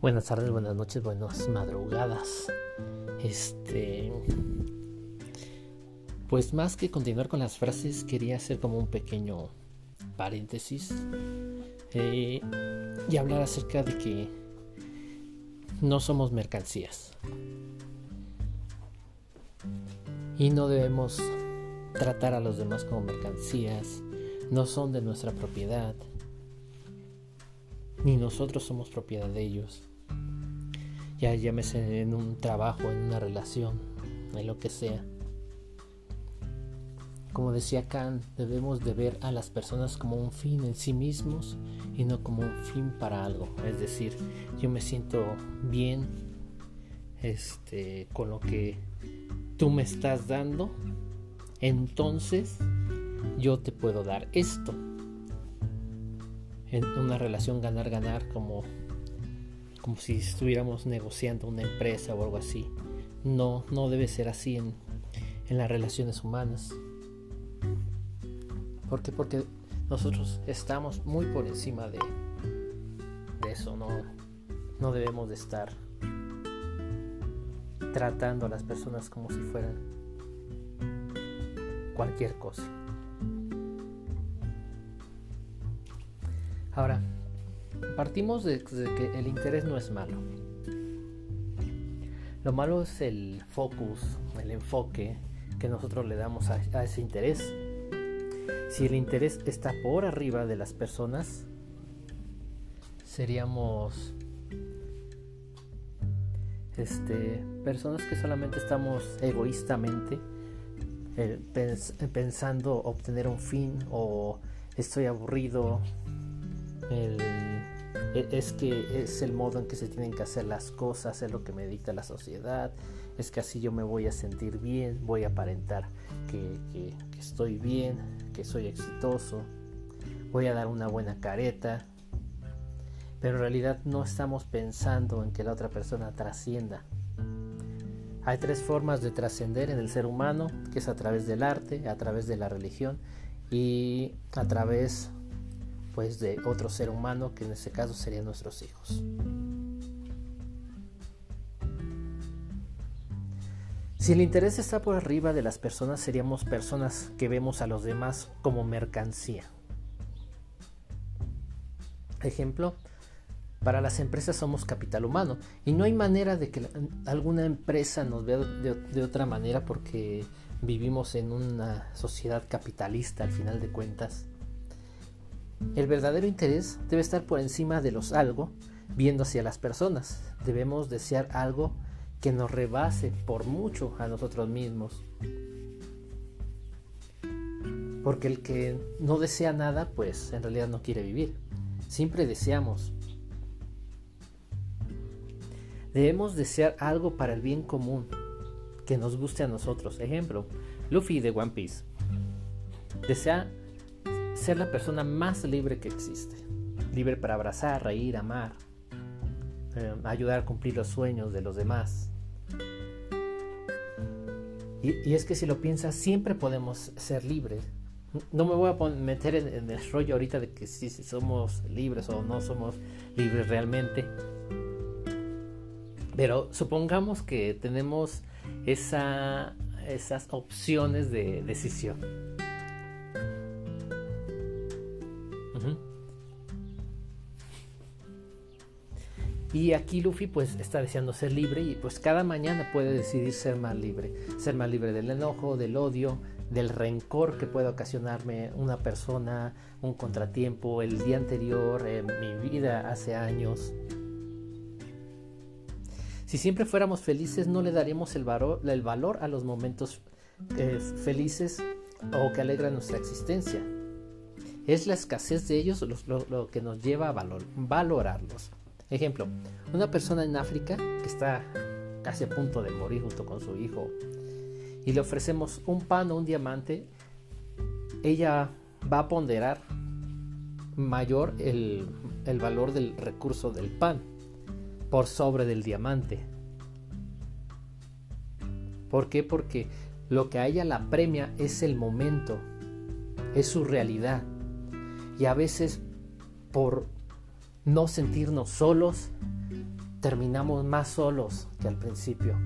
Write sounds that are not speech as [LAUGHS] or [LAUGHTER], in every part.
Buenas tardes, buenas noches, buenas madrugadas. Este. Pues más que continuar con las frases, quería hacer como un pequeño paréntesis eh, y hablar acerca de que no somos mercancías. Y no debemos tratar a los demás como mercancías, no son de nuestra propiedad, ni nosotros somos propiedad de ellos ya llámese en un trabajo, en una relación, en lo que sea. Como decía Kant, debemos de ver a las personas como un fin en sí mismos y no como un fin para algo. Es decir, yo me siento bien este, con lo que tú me estás dando, entonces yo te puedo dar esto. En una relación ganar-ganar como como si estuviéramos negociando una empresa o algo así. No, no debe ser así en, en las relaciones humanas. ¿Por qué? Porque nosotros estamos muy por encima de, de eso, no, no debemos de estar tratando a las personas como si fueran cualquier cosa. Ahora, Partimos de, que el interés no es malo. Lo malo es el focus, el enfoque que nosotros le damos a, ese interés. Si el interés está por arriba de las personas, seríamos este, personas que solamente estamos egoístamente eh, pensando obtener un fin o estoy aburrido, e, es que es el modo en que se tienen que hacer las cosas, es lo que me dicta la sociedad, es que así yo me voy a sentir bien, voy a aparentar que, estoy bien, que soy exitoso, voy a dar una buena careta, pero en realidad no estamos pensando en que la otra persona trascienda. Hay tres formas de trascender en el ser humano, que es a través del arte, a través de la religión y a través pues de otro ser humano que en este caso serían nuestros hijos. Si el interés está por arriba de las personas, seríamos personas que vemos a los demás como mercancía. Ejemplo, para las empresas somos capital humano y no hay manera de que alguna empresa nos vea de, de, otra manera porque vivimos en una sociedad capitalista al final de cuentas el verdadero interés debe estar por encima de los algo, viendo hacia las personas. Debemos desear algo que nos rebase por mucho a nosotros mismos. Porque el que no desea nada, pues en realidad no quiere vivir. Siempre deseamos. Debemos desear algo para el bien común, que nos guste a nosotros. Ejemplo, Luffy de One Piece. Desea ser la persona más libre que existe. Libre para abrazar, reír, amar, eh, ayudar a cumplir los sueños de los demás. Y, es que si lo piensas, siempre podemos ser libres. No me voy a meter en, el rollo ahorita de que si, somos libres o no somos libres realmente. Pero supongamos que tenemos esa, esas opciones de decisión. Y aquí Luffy pues está deseando ser libre y pues cada mañana puede decidir ser más libre. Ser más libre del enojo, del odio, del rencor que puede ocasionarme una persona, un contratiempo, el día anterior, en mi vida hace años. Si siempre fuéramos felices no le daríamos el valor, el valor a los momentos eh, felices o que alegran nuestra existencia. Es la escasez de ellos lo, que nos lleva a valorarlos. Ejemplo, una persona en África que está casi a punto de morir junto con su hijo y le ofrecemos un pan o un diamante, ella va a ponderar mayor el, el valor del recurso del pan por sobre del diamante. ¿Por qué? Porque lo que a ella la premia es el momento, es su realidad. Y a veces por no sentirnos solos, terminamos más solos que al principio.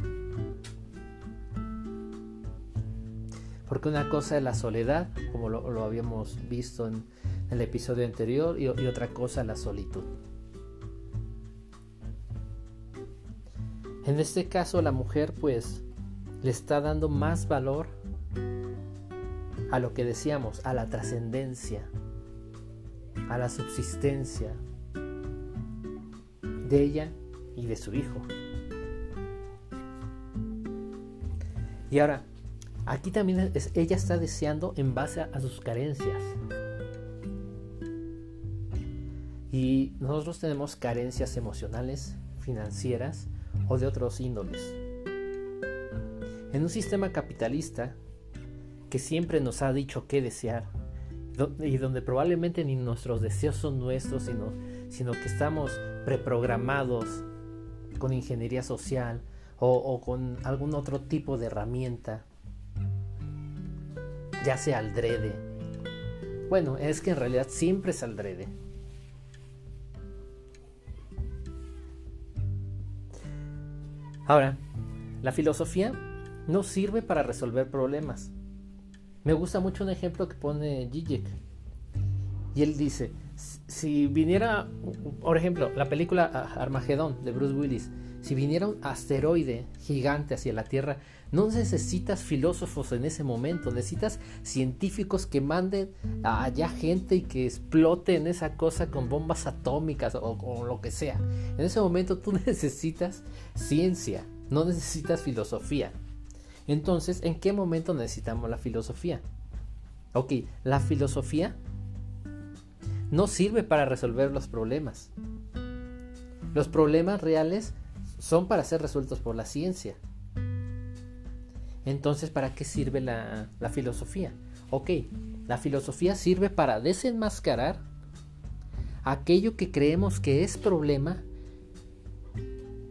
Porque una cosa es la soledad, como lo, habíamos visto en, el episodio anterior, y, y otra cosa la solitud. En este caso la mujer pues le está dando más valor a lo que decíamos, a la trascendencia, a la subsistencia de ella y de su hijo. Y ahora, aquí también ella está deseando en base a, sus carencias. Y nosotros tenemos carencias emocionales, financieras o de otros índoles. En un sistema capitalista que siempre nos ha dicho qué desear y donde probablemente ni nuestros deseos son nuestros, sino, sino que estamos preprogramados con ingeniería social o, con algún otro tipo de herramienta, ya sea al drede. Bueno, es que en realidad siempre es al drede. Ahora, la filosofía no sirve para resolver problemas. Me gusta mucho un ejemplo que pone Zizek. Y él dice, si viniera, por ejemplo, la película Armagedón de Bruce Willis, si viniera un asteroide gigante hacia la Tierra, no necesitas filósofos en ese momento, necesitas científicos que manden allá gente y que exploten esa cosa con bombas atómicas o, o lo que sea. En ese momento tú [LAUGHS] necesitas ciencia, no necesitas filosofía. Entonces, ¿en qué momento necesitamos la filosofía? Ok, la filosofía no sirve para resolver los problemas. Los problemas reales son para ser resueltos por la ciencia. Entonces, ¿para qué sirve la, filosofía? Ok, la filosofía sirve para desenmascarar aquello que creemos que es problema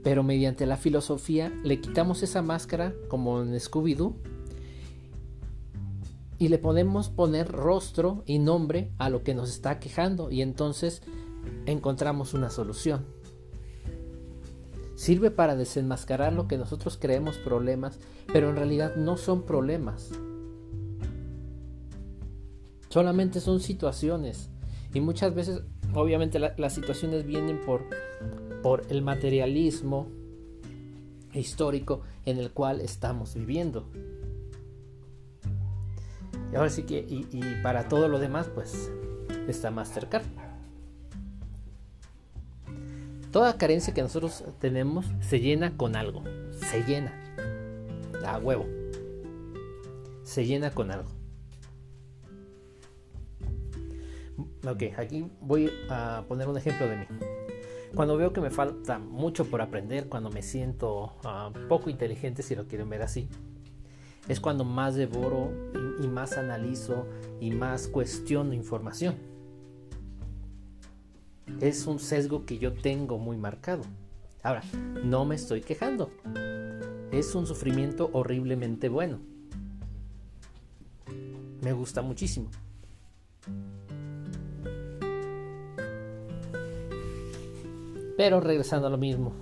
pero mediante la filosofía le quitamos esa máscara como en Scooby-Doo y le podemos poner rostro y nombre a lo que nos está quejando y entonces encontramos una solución. Sirve para desenmascarar lo que nosotros creemos problemas, pero en realidad no son problemas. Solamente son situaciones. Y muchas veces, obviamente, las situaciones vienen por por el materialismo histórico en el cual estamos viviendo. Y ahora sí que, y, para todo lo demás, pues está Mastercard. Toda carencia que nosotros tenemos se llena con algo. Se llena. A huevo. Se llena con algo. Ok, aquí voy a poner un ejemplo de mí. Cuando veo que me falta mucho por aprender, cuando me siento ah, poco inteligente, si lo quieren ver así, es cuando más devoro y, más analizo y más cuestiono información. Es un sesgo que yo tengo muy marcado. Ahora, no me estoy quejando. Es un sufrimiento horriblemente bueno. Me gusta muchísimo. Pero regresando a lo mismo.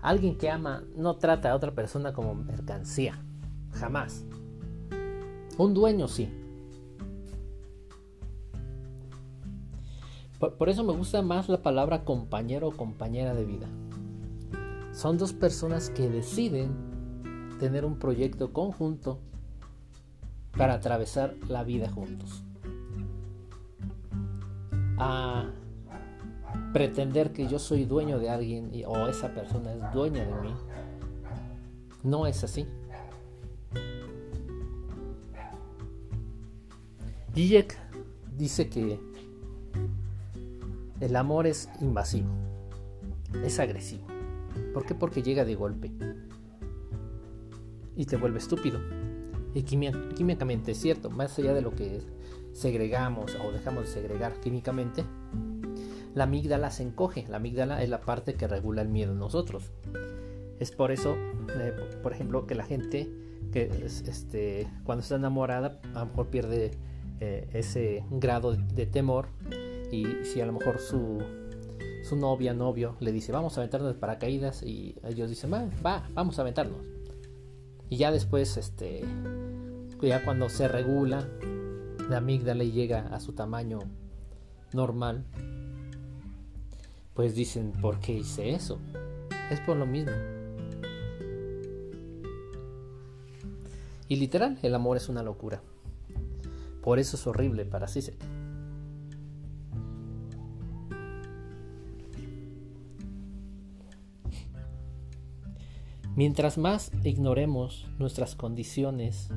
Alguien que ama no trata a otra persona como mercancía. Jamás. Un dueño sí. Por, eso me gusta más la palabra compañero o compañera de vida. Son dos personas que deciden tener un proyecto conjunto para atravesar la vida juntos. Ah, pretender que yo soy dueño de alguien o esa persona es dueña de mí. No es así. Zizek dice que el amor es invasivo, es agresivo. ¿Por qué? Porque llega de golpe y te vuelve estúpido. Y químicamente es cierto, más allá de lo que segregamos o dejamos de segregar químicamente, la amígdala se encoge. La amígdala es la parte que regula el miedo en nosotros. Es por eso, eh, por ejemplo, que la gente que este, cuando está enamorada a lo mejor pierde eh, ese grado de temor y si a lo mejor su, su novia, novio, le dice, vamos a aventarnos de paracaídas y ellos dicen, va, va, vamos a aventarnos. Y ya después, este, ya cuando se regula, la amígdala llega a su tamaño normal, pues dicen, ¿por qué hice eso? Es por lo mismo. Y literal, el amor es una locura. Por eso es horrible para Sisek. Mientras más ignoremos nuestras condiciones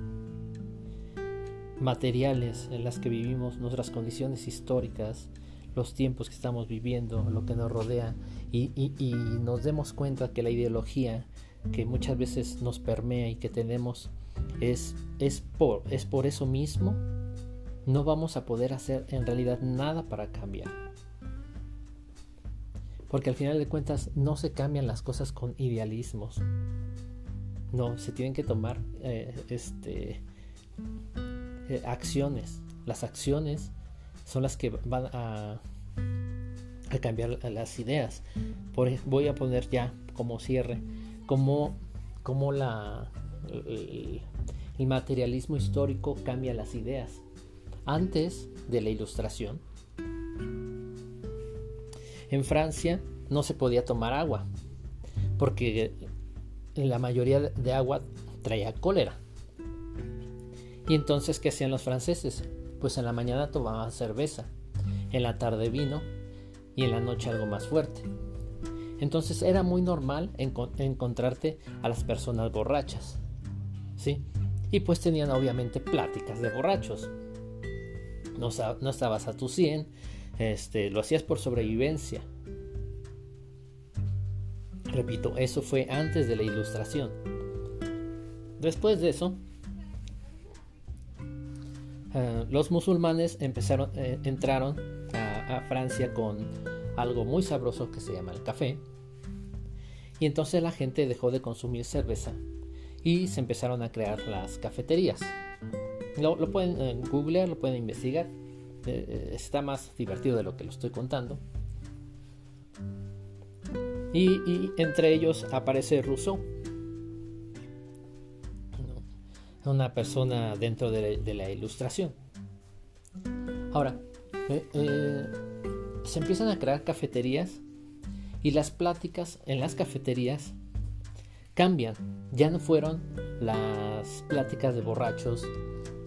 materiales en las que vivimos, nuestras condiciones históricas, los tiempos que estamos viviendo, lo que nos rodea, y, nos demos cuenta que la ideología que muchas veces nos permea y que tenemos es, es, por, es por eso mismo, no vamos a poder hacer en realidad nada para cambiar. Porque al final de cuentas no se cambian las cosas con idealismos. No, se tienen que tomar eh, este, eh, acciones. Las acciones son las que van a, cambiar las ideas. Por, voy a poner ya como cierre, como la, el materialismo histórico cambia las ideas. Antes de la ilustración, en Francia no se podía tomar agua, porque la mayoría de agua traía cólera. Y entonces, ¿qué hacían los franceses? Pues en la mañana tomaban cerveza, en la tarde vino y en la noche algo más fuerte. Entonces era muy normal encontrarte a las personas borrachas. ¿Sí? Y pues tenían obviamente pláticas de borrachos. No, no estabas a tu 100, este, lo hacías por sobrevivencia. Repito, eso fue antes de la ilustración. Después de eso, eh, los musulmanes empezaron, eh, entraron a, a, Francia con algo muy sabroso que se llama el café. Y entonces la gente dejó de consumir cerveza y se empezaron a crear las cafeterías. Lo, pueden eh, googlear, lo pueden investigar. Eh, eh, está más divertido de lo que lo estoy contando. Y, entre ellos aparece Rousseau, una persona dentro de, la ilustración. Ahora, se empiezan a crear cafeterías y las pláticas en las cafeterías cambian. Ya no fueron las pláticas de borrachos,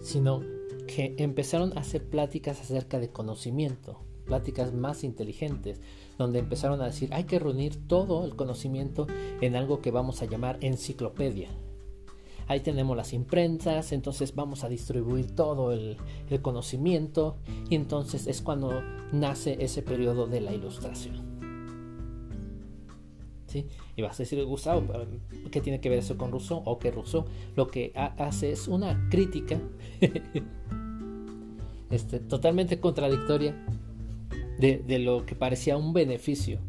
sino que empezaron a hacer pláticas acerca de conocimiento, pláticas más inteligentes, donde empezaron a decir hay que reunir todo el conocimiento en algo que vamos a llamar enciclopedia. Ahí tenemos las imprentas, entonces vamos a distribuir todo el, el conocimiento y entonces es cuando nace ese periodo de la ilustración. Y vas a decir, Gustavo, ¿qué tiene que ver eso con Rousseau? O que Rousseau lo que hace es una crítica [LAUGHS] este, totalmente contradictoria de, lo que parecía un beneficio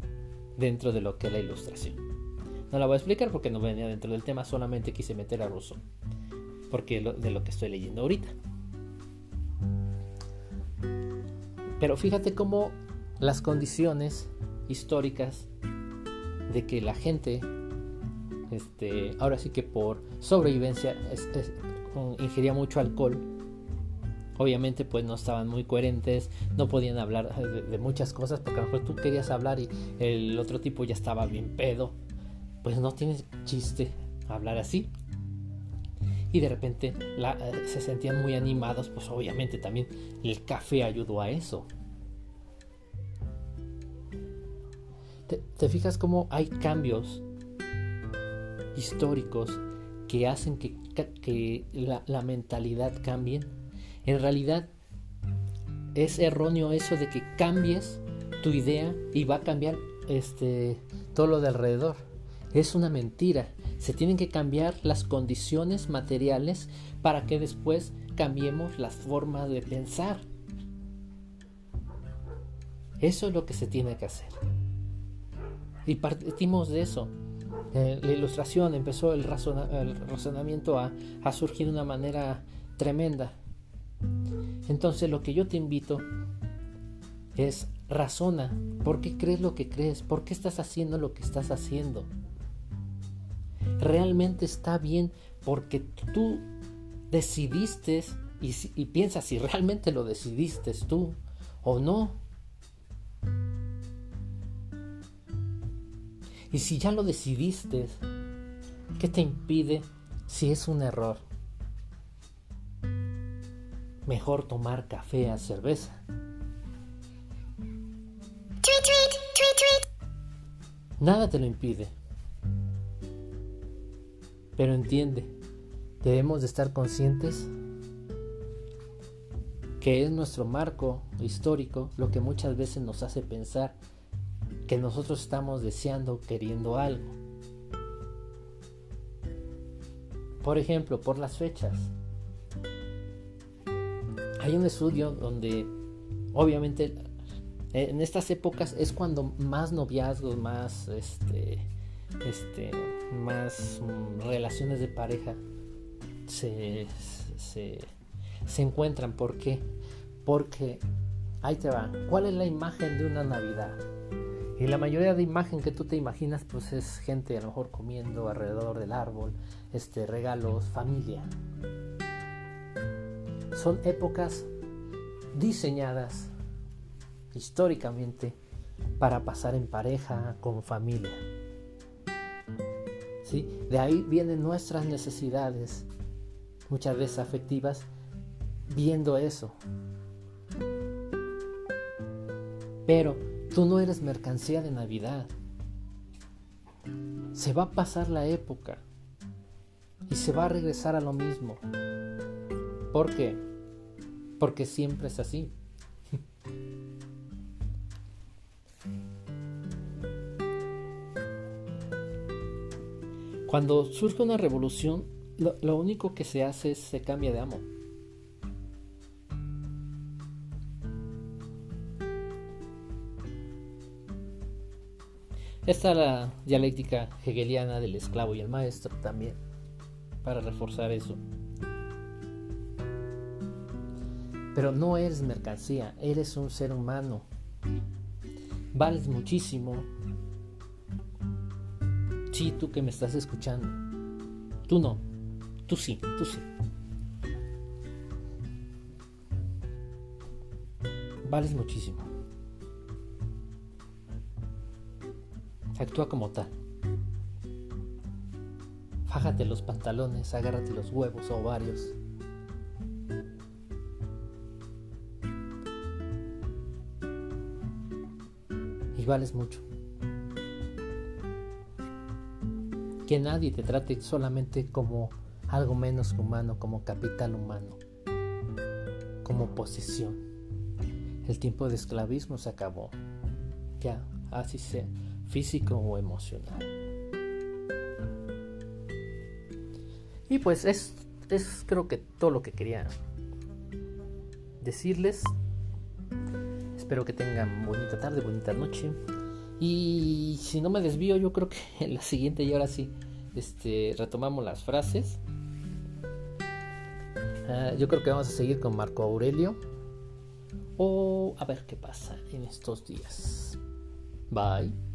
dentro de lo que es la ilustración. No la voy a explicar porque no venía dentro del tema, solamente quise meter a Rousseau, porque de lo que estoy leyendo ahorita. Pero fíjate cómo las condiciones históricas de que la gente, este, ahora sí que por sobrevivencia, ingería mucho alcohol. Obviamente pues no estaban muy coherentes, no podían hablar de, muchas cosas porque a lo mejor tú querías hablar y el otro tipo ya estaba bien pedo. Pues no tienes chiste hablar así. Y de repente se sentían muy animados, pues obviamente también el café ayudó a eso. ¿Te, fijas cómo hay cambios históricos que hacen que, que la, mentalidad cambie? En realidad es erróneo eso de que cambies tu idea y va a cambiar este, todo lo de alrededor. Es una mentira. Se tienen que cambiar las condiciones materiales para que después cambiemos las formas de pensar. Eso es lo que se tiene que hacer. Y partimos de eso. Eh, la ilustración empezó el, razonamiento a, surgir de una manera tremenda. Entonces lo que yo te invito es razona. ¿Por qué crees lo que crees? ¿Por qué estás haciendo lo que estás haciendo? ¿Realmente está bien porque tú decidiste y, y piensas si realmente lo decidiste tú o no? Y si ya lo decidiste, ¿qué te impide si es un error? Mejor tomar café a cerveza. Nada te lo impide. Pero entiende, debemos de estar conscientes que es nuestro marco histórico lo que muchas veces nos hace pensar que nosotros estamos deseando, queriendo algo. Por ejemplo, por las fechas. Hay un estudio donde obviamente en estas épocas es cuando más noviazgos, más este, este, más mm, relaciones de pareja se, se, se encuentran. ¿Por qué? Porque ahí te va. ¿Cuál es la imagen de una Navidad? Y la mayoría de imagen que tú te imaginas, pues es gente a lo mejor comiendo alrededor del árbol, este, regalos, familia. Son épocas diseñadas históricamente para pasar en pareja, con familia. ¿Sí? De ahí vienen nuestras necesidades, muchas veces afectivas, viendo eso. Pero Tú no eres mercancía de Navidad. Se va a pasar la época y se va a regresar a lo mismo. ¿Por qué? Porque siempre es así. [LAUGHS] Cuando surge una revolución, lo, único que se hace es se cambia de amo. Está la dialéctica hegeliana del esclavo y el maestro también, para reforzar eso. Pero no eres mercancía, eres un ser humano. Vales muchísimo. Sí, tú que me estás escuchando. Tú no. Tú sí, tú sí. Vales muchísimo. Actúa como tal. Fájate los pantalones, agárrate los huevos o ovarios. Y vales mucho. Que nadie te trate solamente como algo menos humano, como capital humano, como posesión. El tiempo de esclavismo se acabó. Ya, así sea físico o emocional. Y pues es, es creo que todo lo que quería decirles. Espero que tengan bonita tarde, bonita noche. Y si no me desvío, yo creo que [LAUGHS] en la siguiente y ahora sí, este, retomamos las frases. Ah, yo creo que vamos a seguir con Marco Aurelio. O a ver qué pasa en estos días. Bye.